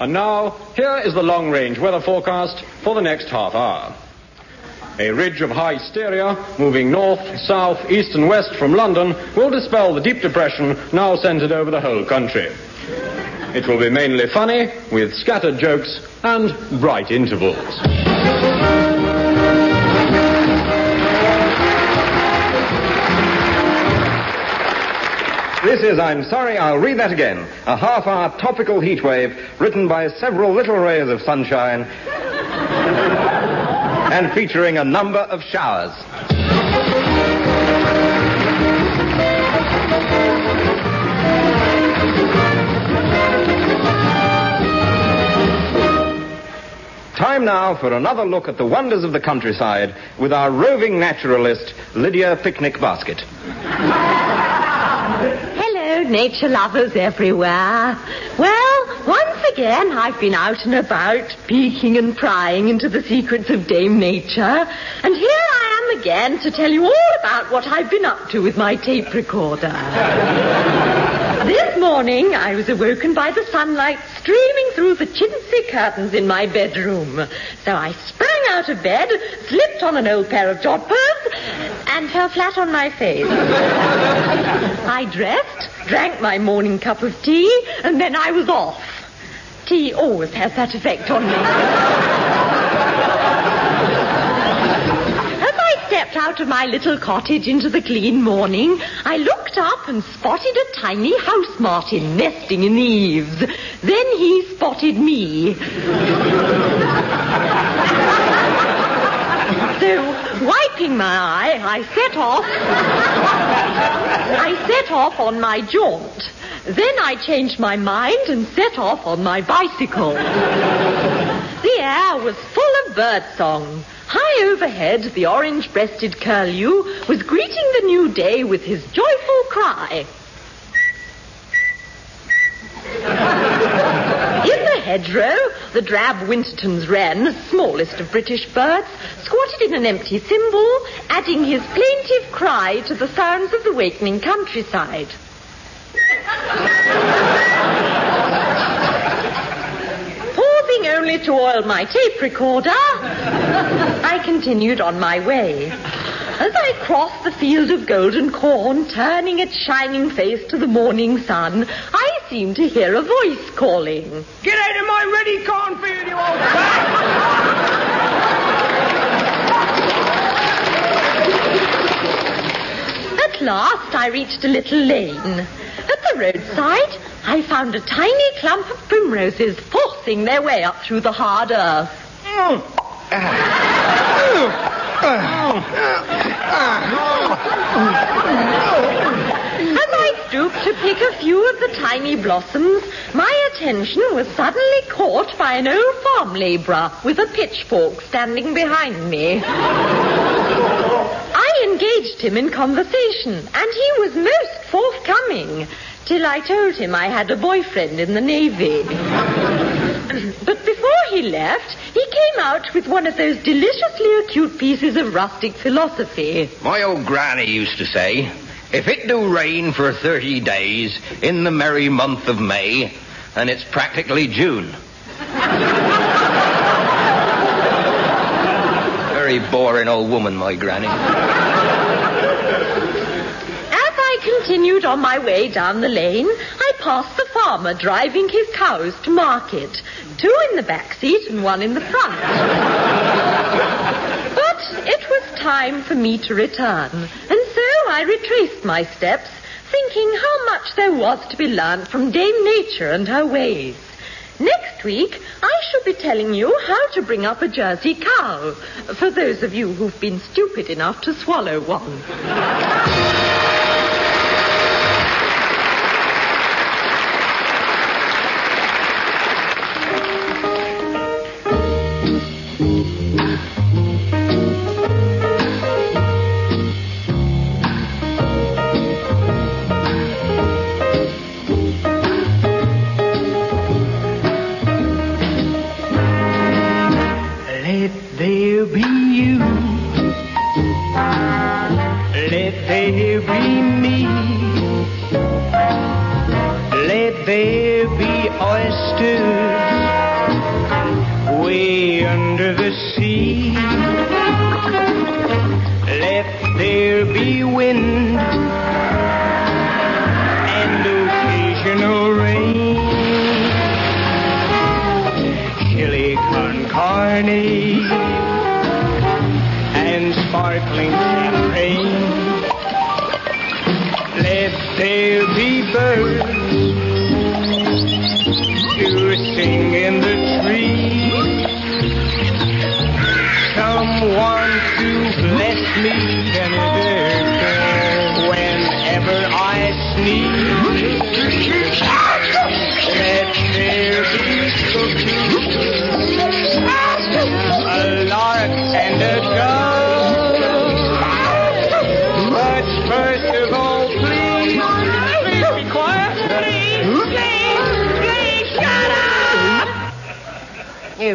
And now, here is the long range weather forecast for the next half hour. A ridge of high hysteria moving north, south, east, and west from London will dispel the deep depression now centered over the whole country. It will be mainly funny, with scattered jokes and bright intervals. This is, I'm sorry, I'll read that again. A half hour topical heat wave written by several little rays of sunshine and featuring a number of showers. Time now for another look at the wonders of the countryside with our roving naturalist, Lydia Picnic Basket. Hello, nature lovers everywhere. Well, once again, I've been out and about, peeking and prying into the secrets of Dame Nature. And here I am again to tell you all about what I've been up to with my tape recorder. this morning, I was awoken by the sunlight streaming through the chintzy curtains in my bedroom. So I sprang out of bed, slipped on an old pair of jodhpurs, and fell flat on my face. I dressed, drank my morning cup of tea, and then I was off. Tea always has that effect on me. As I stepped out of my little cottage into the clean morning, I looked up and spotted a tiny house martin nesting in the eaves. Then he spotted me. So, wiping my eye, I set off. I set off on my jaunt. Then I changed my mind and set off on my bicycle. The air was full of birdsong. High overhead, the orange-breasted curlew was greeting the new day with his joyful cry. Hedgerow, the drab Winterton's wren, smallest of British birds, squatted in an empty thimble, adding his plaintive cry to the sounds of the wakening countryside. Pausing only to oil my tape recorder, I continued on my way. As I crossed the field of golden corn, turning its shining face to the morning sun, I seemed to hear a voice calling. Get out of my ready cornfield, you old bat! At last, I reached a little lane. At the roadside, I found a tiny clump of primroses forcing their way up through the hard earth. As I to pick a few of the tiny blossoms, my attention was suddenly caught by an old farm labourer with a pitchfork standing behind me. I engaged him in conversation, and he was most forthcoming, till I told him I had a boyfriend in the Navy. but before he left, he came out with one of those deliciously acute pieces of rustic philosophy. My old granny used to say, if it do rain for 30 days in the merry month of May, then it's practically June. Very boring old woman, my granny. As I continued on my way down the lane, I passed the farmer driving his cows to market, two in the back seat and one in the front. But it was time for me to return, and I retraced my steps, thinking how much there was to be learned from Dame Nature and her ways. Next week, I shall be telling you how to bring up a Jersey cow, for those of you who've been stupid enough to swallow one. Let there be you. Let there be me. Let there be oysters way under the sea. Let there be wind.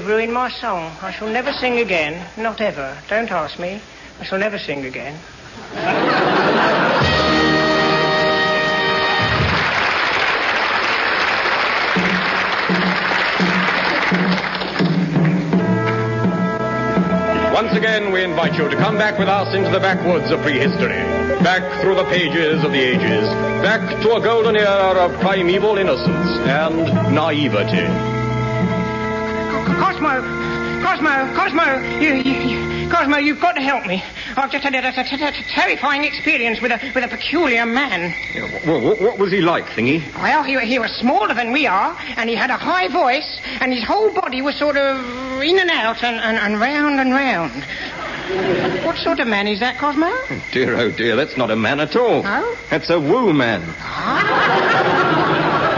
You've ruined my song. I shall never sing again. Not ever. Don't ask me. I shall never sing again. Once again, we invite you to come back with us into the backwoods of prehistory. Back through the pages of the ages. Back to a golden era of primeval innocence and naivety. Cosmo, Cosmo, Cosmo, you, you, Cosmo, you've got to help me. I've just had a, a- a- terrifying experience with a with a peculiar man. Well, what, what was he like, Thingy? Well, he, he was smaller than we are, and he had a high voice, and his whole body was sort of in and out and, and, and round and round. What sort of man is that, Cosmo? Dear, oh dear, that's not a man at all. No? That's a woo man.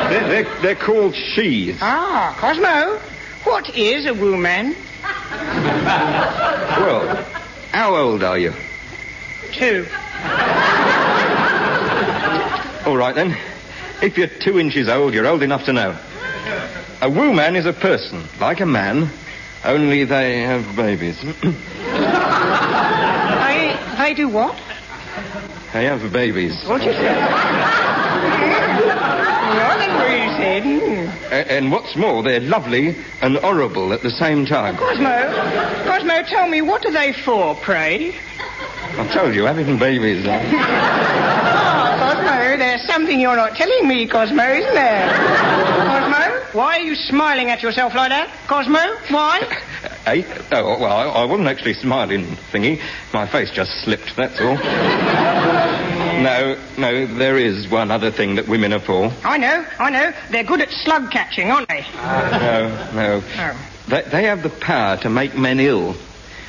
They're, they're, they're called she's. Ah, Cosmo, what is a woo man? Well, how old are you? Two. All right then. If you're two inches old, you're old enough to know. A woo man is a person, like a man, only they have babies. They, they do what? they have babies. What you say? Well, then what you said. A- and what's more, they're lovely and horrible at the same time. Cosmo, Cosmo, tell me, what are they for, pray? I told you, having babies. uh, Oh, Cosmo, there's something you're not telling me, Cosmo, isn't there? Cosmo, why are you smiling at yourself like that? Cosmo, why? eh? Oh, well, I, I wasn't actually smiling, thingy. My face just slipped, that's all. No, no, there is one other thing that women are for. I know, I know. They're good at slug catching, aren't they? No, no. Oh. They, they have the power to make men ill.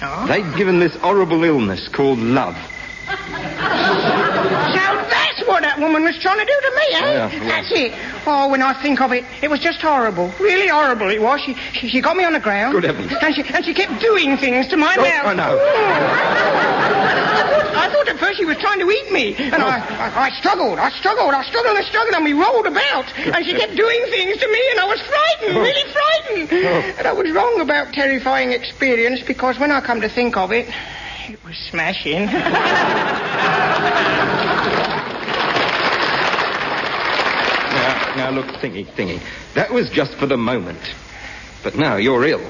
Oh. They've given this horrible illness called love. So that's what that woman was trying to do to me, eh? Yeah. That's it. Oh, when I think of it, it was just horrible. Really horrible it was. She, she, she got me on the ground. Good heavens. And she, and she kept doing things to my Oh, mouth. I know. I thought at first she was trying to eat me. And I, I, I struggled, I struggled, I struggled and struggled, and we rolled about. And she kept doing things to me, and I was frightened, Oh. really frightened. Oh. And I was wrong about terrifying experience because when I come to think of it, it was smashing. Now, now look, thingy, thingy. That was just for the moment. But now you're ill.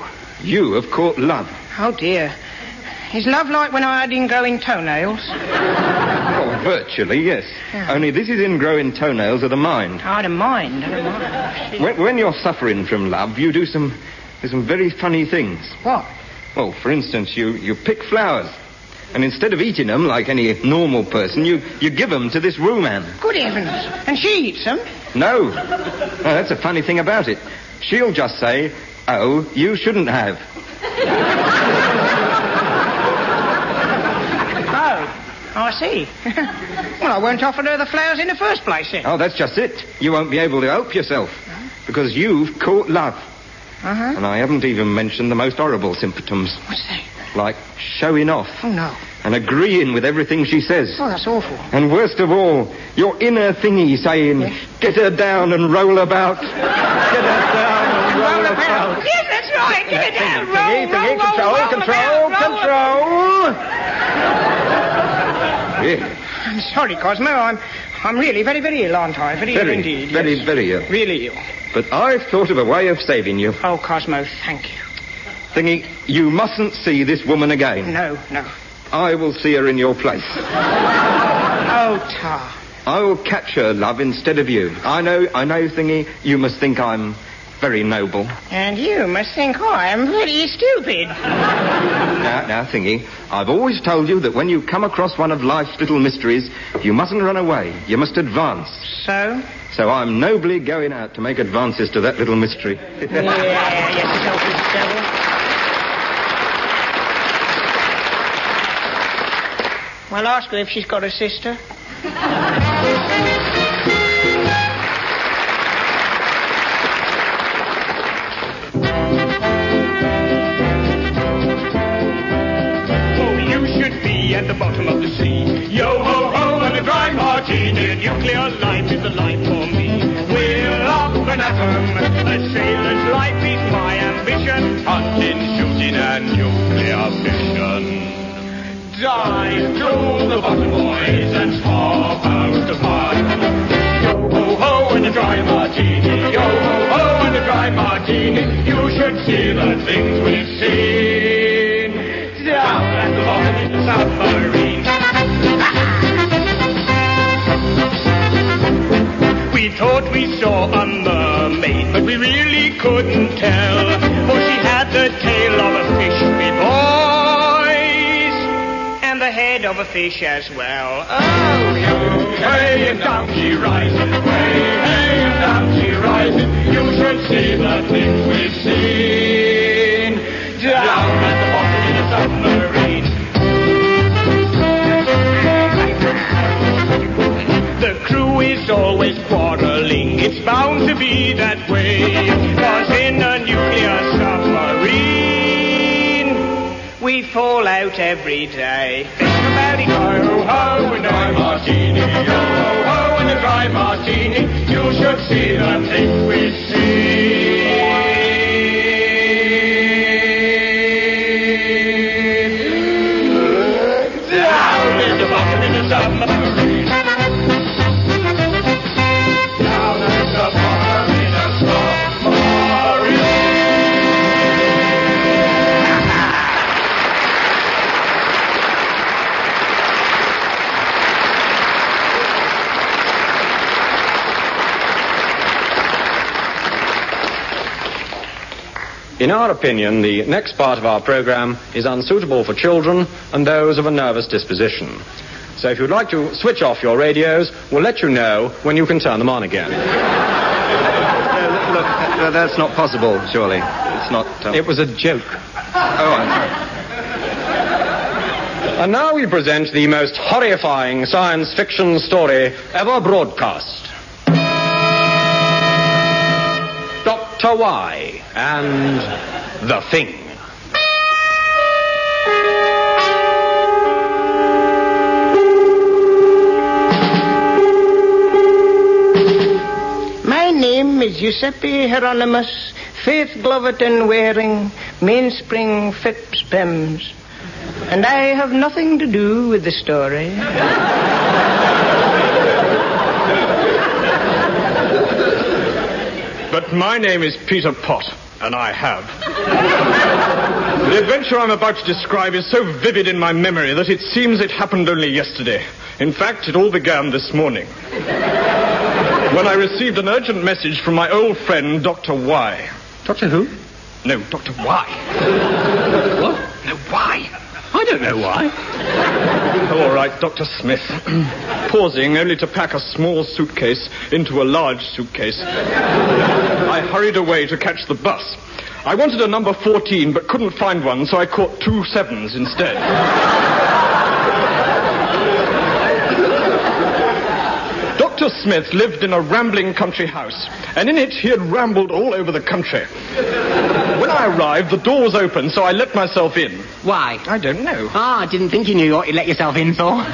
You have caught love. oh, dear. Is love like when I had ingrowing toenails? Oh, virtually, yes. Only this is ingrowing toenails of the mind. I don't mind. I mind. When, when you're suffering from love, you do some, some very funny things. What? Well, for instance, you, you pick flowers. And instead of eating them like any normal person, you, you give them to this man. Good heavens. And she eats them? No. no. That's a funny thing about it. She'll just say, oh, you shouldn't have. Oh, I see. well, I won't offer her the flowers in the first place then. Oh, that's just it. You won't be able to help yourself. Because you've caught love. Uh-huh. And I haven't even mentioned the most horrible symptoms. What's that? Like showing off Oh, no. and agreeing with everything she says. Oh, that's awful. And worst of all, your inner thingy saying, get her down and roll about. Get her down and roll, about. Yes, that's right. Get it down. Roll, Thingy, roll, thingy, roll, control, roll control, about, roll I'm sorry, Cosmo. I'm, I'm really very, very ill, aren't I? Very, ill indeed. very, yes. very ill. Really ill. But I've thought of a way of saving you. Oh, Cosmo, thank you. Thingy, you mustn't see this woman again. No, no. I will see her in your place. Oh, Tar. I will catch her, love, instead of you. I know, I know, Thingy, you must think I'm very noble. And you must think I am very stupid. Now, now, Thingy, I've always told you that when you come across one of life's little mysteries, you mustn't run away. You must advance. So? So I'm nobly going out to make advances to that little mystery. Yeah, yes, selfish devil. Well, ask her if she's got a sister. At the bottom of the sea. Yo ho ho, and a dry martini. Nuclear life is the life for me. We're off an atom. A sailor's life is my ambition. Hunting, shooting, and nuclear fission. Dive to the bottom, boys, and swap out the fun. Yo ho ho, and a dry martini. Yo ho ho, and a dry martini. You should see the things fish as well. Oh, you hey, and down she rises, way, hey, and down she rises. You should see the things we've seen. Down at the bottom in a submarine. The crew is always quarreling. It's bound to be that way. We fall out every day. Think about it. Ho, ho, and a martini. Ho, ho, and a dry martini. You should see the things we see. In our opinion, the next part of our program is unsuitable for children and those of a nervous disposition. So if you'd like to switch off your radios, we'll let you know when you can turn them on again. Look, uh, that's not possible, surely. It's not. Um... It was a joke. Oh, I'm sorry. And now we present the most horrifying science fiction story ever broadcast. Dr. Why and the Thing. My name is Giuseppe Hieronymus, Faith Gloverton wearing, mainspring Phipps Pems. And I have nothing to do with the story. But my name is Peter Pott, and I have. the adventure I'm about to describe is so vivid in my memory that it seems it happened only yesterday. In fact, it all began this morning. when I received an urgent message from my old friend, Dr. Why. Doctor Who? No, Dr. Why. What? No, Y. I don't know why. All right, Dr. Smith. Pausing only to pack a small suitcase into a large suitcase. I hurried away to catch the bus. I wanted a number 14 but couldn't find one, so I caught two sevens instead. Dr. Smith lived in a rambling country house, and in it he had rambled all over the country. When I arrived, the door was open, so I let myself in. Why? I don't know. Ah, I didn't think you knew what you let yourself in for.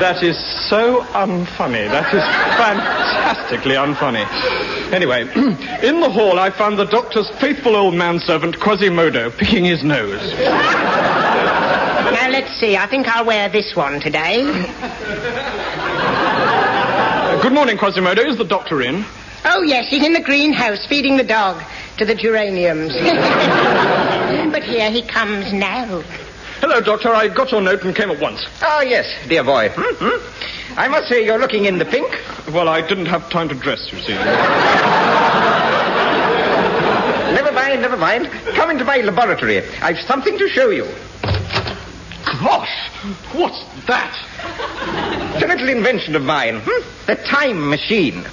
That is so unfunny. That is fantastically unfunny. Anyway, in the hall I found the doctor's faithful old manservant, Quasimodo, picking his nose. Now, let's see. I think I'll wear this one today. Uh, good morning, Quasimodo. Is the doctor in? Oh, yes, he's in the greenhouse feeding the dog. To the geraniums. but here he comes now. Hello, Doctor. I got your note and came at once. Oh, yes, dear boy. Hmm? I must say you're looking in the pink. Well, I didn't have time to dress, you see. Never mind, never mind. Come into my laboratory. I've something to show you. Gosh, what's that? It's a little invention of mine. Hmm? The time machine.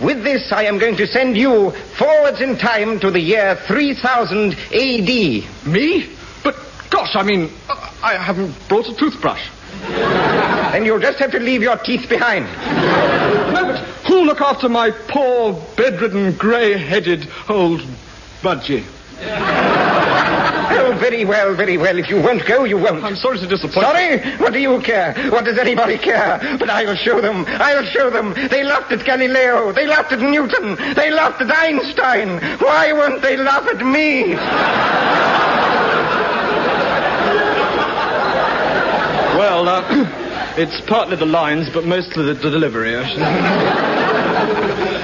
With this, I am going to send you forwards in time to the year 3000 AD. Me? But, gosh, I mean, I haven't brought a toothbrush. Then you'll just have to leave your teeth behind. No, but who'll look after my poor, bedridden, grey-headed old budgie? Very well, very well. If you won't go, you won't. I'm sorry to disappoint Sorry? What do you care? What does anybody care? But I will show them. I will show them. They laughed at Galileo. They laughed at Newton. They laughed at Einstein. Why won't they laugh at me? Well, uh, it's partly the lines, but mostly the delivery.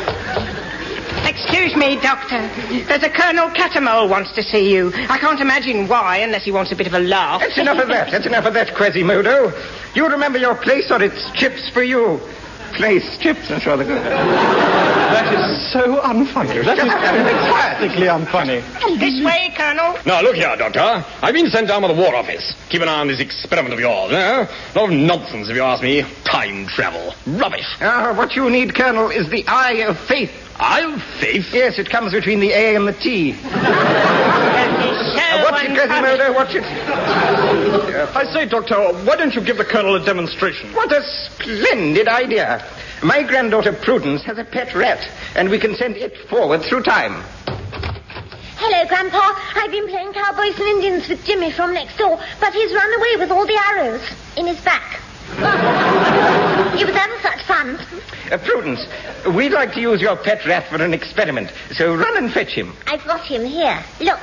Excuse me, Doctor. There's a Colonel Catamole wants to see you. I can't imagine why, unless he wants a bit of a laugh. That's enough of that. That's enough of that, Quasimodo. You remember your place or it's chips for you. Place, chips, that's rather good. that is so unfunny. That is fantastically unfunny. This way, Colonel. Now, look here, Doctor. I've been sent down by the War Office. Keep an eye on this experiment of yours, eh? A lot of nonsense, if you ask me. Time travel. Rubbish. Ah, what you need, Colonel, is the eye of faith. Eye of faith? Yes, it comes between the A and the T. So Uh, watch it, unfunny. Quasimodo, watch it. I say, Doctor, why don't you give the Colonel a demonstration? What a splendid idea. My granddaughter Prudence has a pet rat, and we can send it forward through time. Hello, Grandpa. I've been playing cowboys and Indians with Jimmy from next door, but he's run away with all the arrows in his back. It was ever such fun. Uh, Prudence, we'd like to use your pet rat for an experiment, so run and fetch him. I've got him here. Look.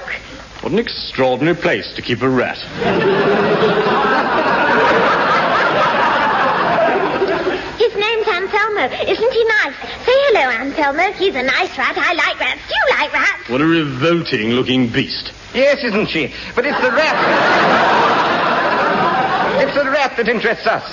What an extraordinary place to keep a rat. His name's Anselmo. Isn't he nice? Say hello, Anselmo. He's a nice rat. I like rats. Do you like rats? What a revolting looking beast. Yes, isn't she? But it's the rat. It's the rat that interests us.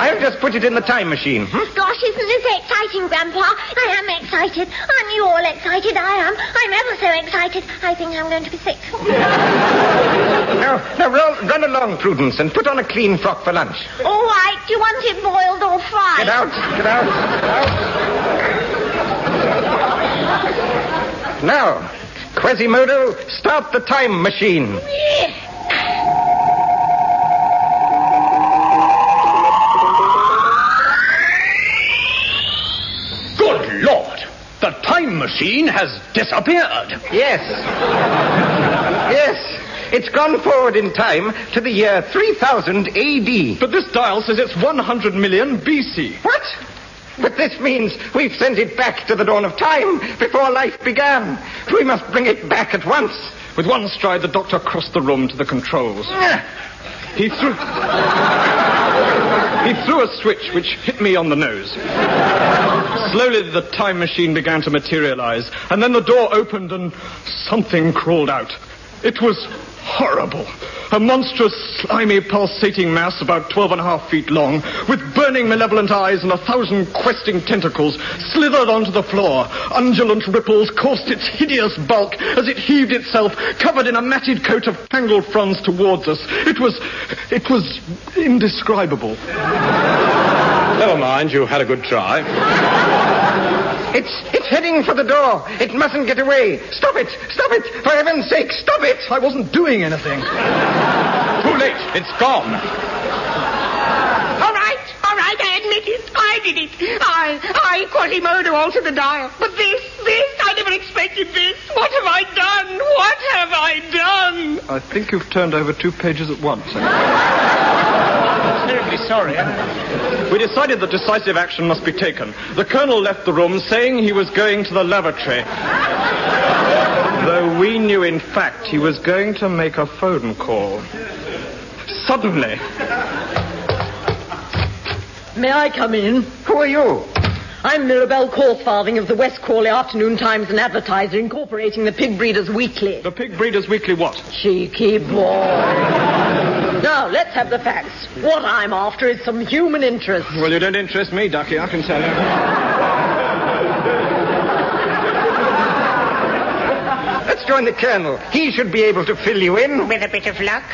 I'll just put it in the time machine. Hmm? Gosh, isn't this exciting, Grandpa? I am excited. Aren't you all excited? I am. I'm ever so excited. I think I'm going to be sick. Now, now roll, run along, Prudence, and put on a clean frock for lunch. All right. Do you want it boiled or fried? Get out, get out, get out. Now, Quasimodo, start the time machine. Time machine has disappeared. Yes. Yes. It's gone forward in time to the year 3000 AD. But this dial says it's 100 million BC. What? But this means we've sent it back to the dawn of time before life began. We must bring it back at once. With one stride, the doctor crossed the room to the controls. He threw. he threw a switch which hit me on the nose. Slowly, the time machine began to materialize, and then the door opened and something crawled out. It was horrible. A monstrous, slimy, pulsating mass about twelve and a half feet long, with burning, malevolent eyes and a thousand questing tentacles, slithered onto the floor. Undulant ripples coursed its hideous bulk as it heaved itself, covered in a matted coat of tangled fronds towards us. It was, it was indescribable. Never mind, you had a good try. It's it's heading for the door. It mustn't get away. Stop it! Stop it! For heaven's sake, stop it! I wasn't doing anything. Too late. It's gone. All right, all right, I admit it. I did it. I, I, Quasimodo, altered the dial. But this, this, I never expected this. What have I done? What have I done? I think you've turned over two pages at once. Terribly sorry. We decided that decisive action must be taken. The colonel left the room saying he was going to the lavatory. Though we knew, in fact, he was going to make a phone call. Suddenly, May I come in? Who are you? I'm Mirabelle Corsfarthing of the West Crawley Afternoon Times and Advertiser, incorporating the Pig Breeders Weekly. The Pig Breeders Weekly what? Cheeky boy. Now, let's have the facts. What I'm after is some human interest. Well, you don't interest me, Ducky, I can tell you. Let's join the Colonel. He should be able to fill you in. With a bit of luck.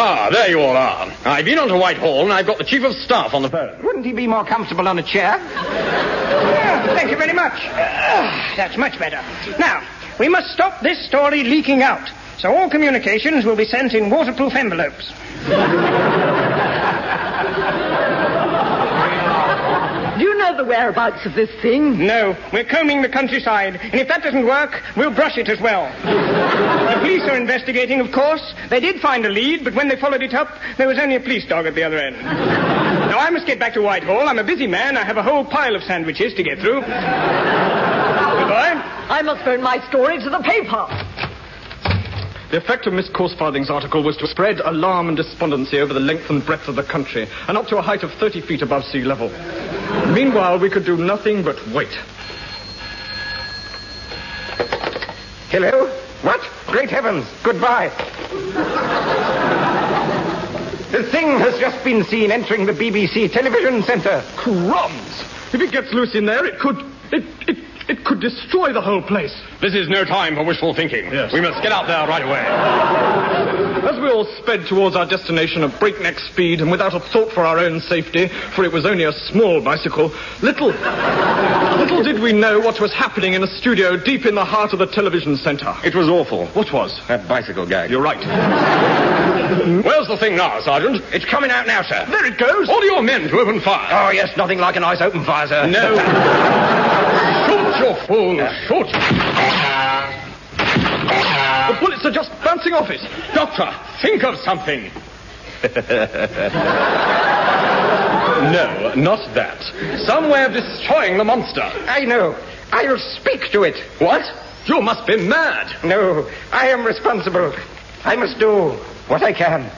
Ah, there you all are. I've been on to Whitehall and I've got the Chief of Staff on the phone. Wouldn't he be more comfortable on a chair? Yeah, thank you very much. Ah, that's much better. Now, we must stop this story leaking out. So all communications will be sent in waterproof envelopes. Do you know the whereabouts of this thing? No, we're combing the countryside, and if that doesn't work, we'll brush it as well. the police are investigating, of course. They did find a lead, but when they followed it up, there was only a police dog at the other end. now, I must get back to Whitehall. I'm a busy man. I have a whole pile of sandwiches to get through. Goodbye. I must phone my story to the paper. The effect of Miss Corsfarthing's article was to spread alarm and despondency over the length and breadth of the country, and up to a height of 30 feet above sea level. Meanwhile, we could do nothing but wait. Hello? What? Great heavens. Goodbye. the thing has just been seen entering the BBC television centre. Crumbs! If it gets loose in there, it could. It, it, it could destroy the whole place. This is no time for wishful thinking. Yes. We must get out there right away. As we all sped towards our destination at breakneck speed and without a thought for our own safety, for it was only a small bicycle, little, little did we know what was happening in a studio deep in the heart of the television centre. It was awful. What was? That bicycle gag. You're right. Where's the thing now, Sergeant? It's coming out now, sir. There it goes. Order your men to open fire. Oh, yes, nothing like a nice open fire, sir. No. You fool. Shoot. The bullets are just bouncing off it. Doctor, think of something. no, not that. Some way of destroying the monster. I know. I'll speak to it. What? You must be mad. No, I am responsible. I must do what I can.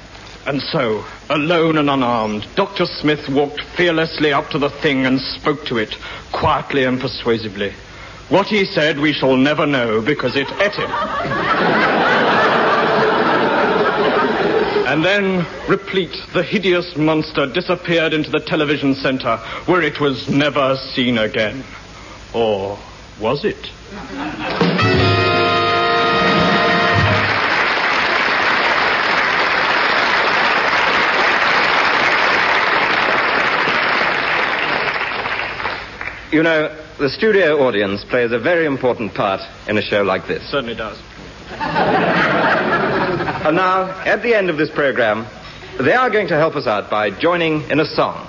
And so, alone and unarmed, Dr. Smith walked fearlessly up to the thing and spoke to it, quietly and persuasively. What he said we shall never know because it ate him. and then, replete, the hideous monster disappeared into the television center where it was never seen again. Or was it? You know, the studio audience plays a very important part in a show like this. Certainly does. And now, at the end of this program, they are going to help us out by joining in a song.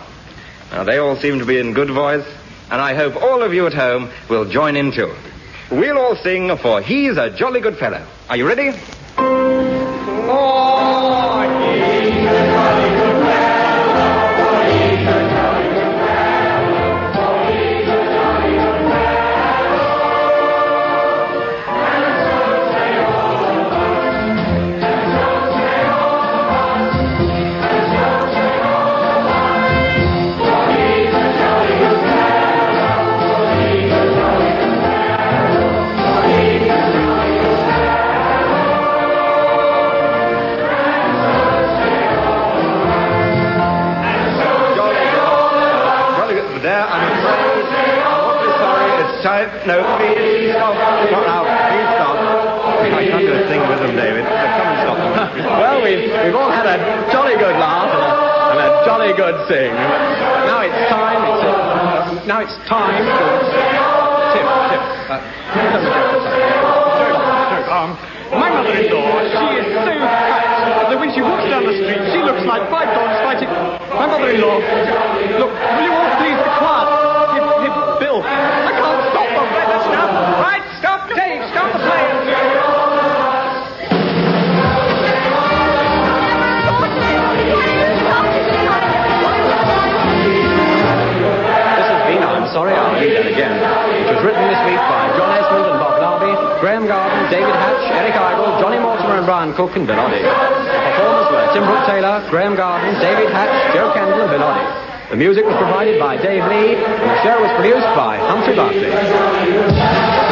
Now, they all seem to be in good voice, and I hope all of you at home will join in too. We'll all sing for He's a Jolly Good Fellow. Are you ready? Jolly jolly good thing. Now it's time. It's, uh, now it's time to. Tip, tip. Uh, joke. Um, my mother-in-law, she is so fat that when she walks down the street, she looks like five dogs fighting. My mother-in-law. Look, will you all written this week by John Esmonde and Bob Larbey, Graeme Garden, David Hatch, Eric Idle, Johnnie Mortimer and Brian Cooke, and Oddie. The performers were Tim Brooke Taylor, Graeme Garden, David Hatch, Jo Kendall, and Oddie. The music was provided by Dave Lee, and the show was produced by Humphrey Barclay.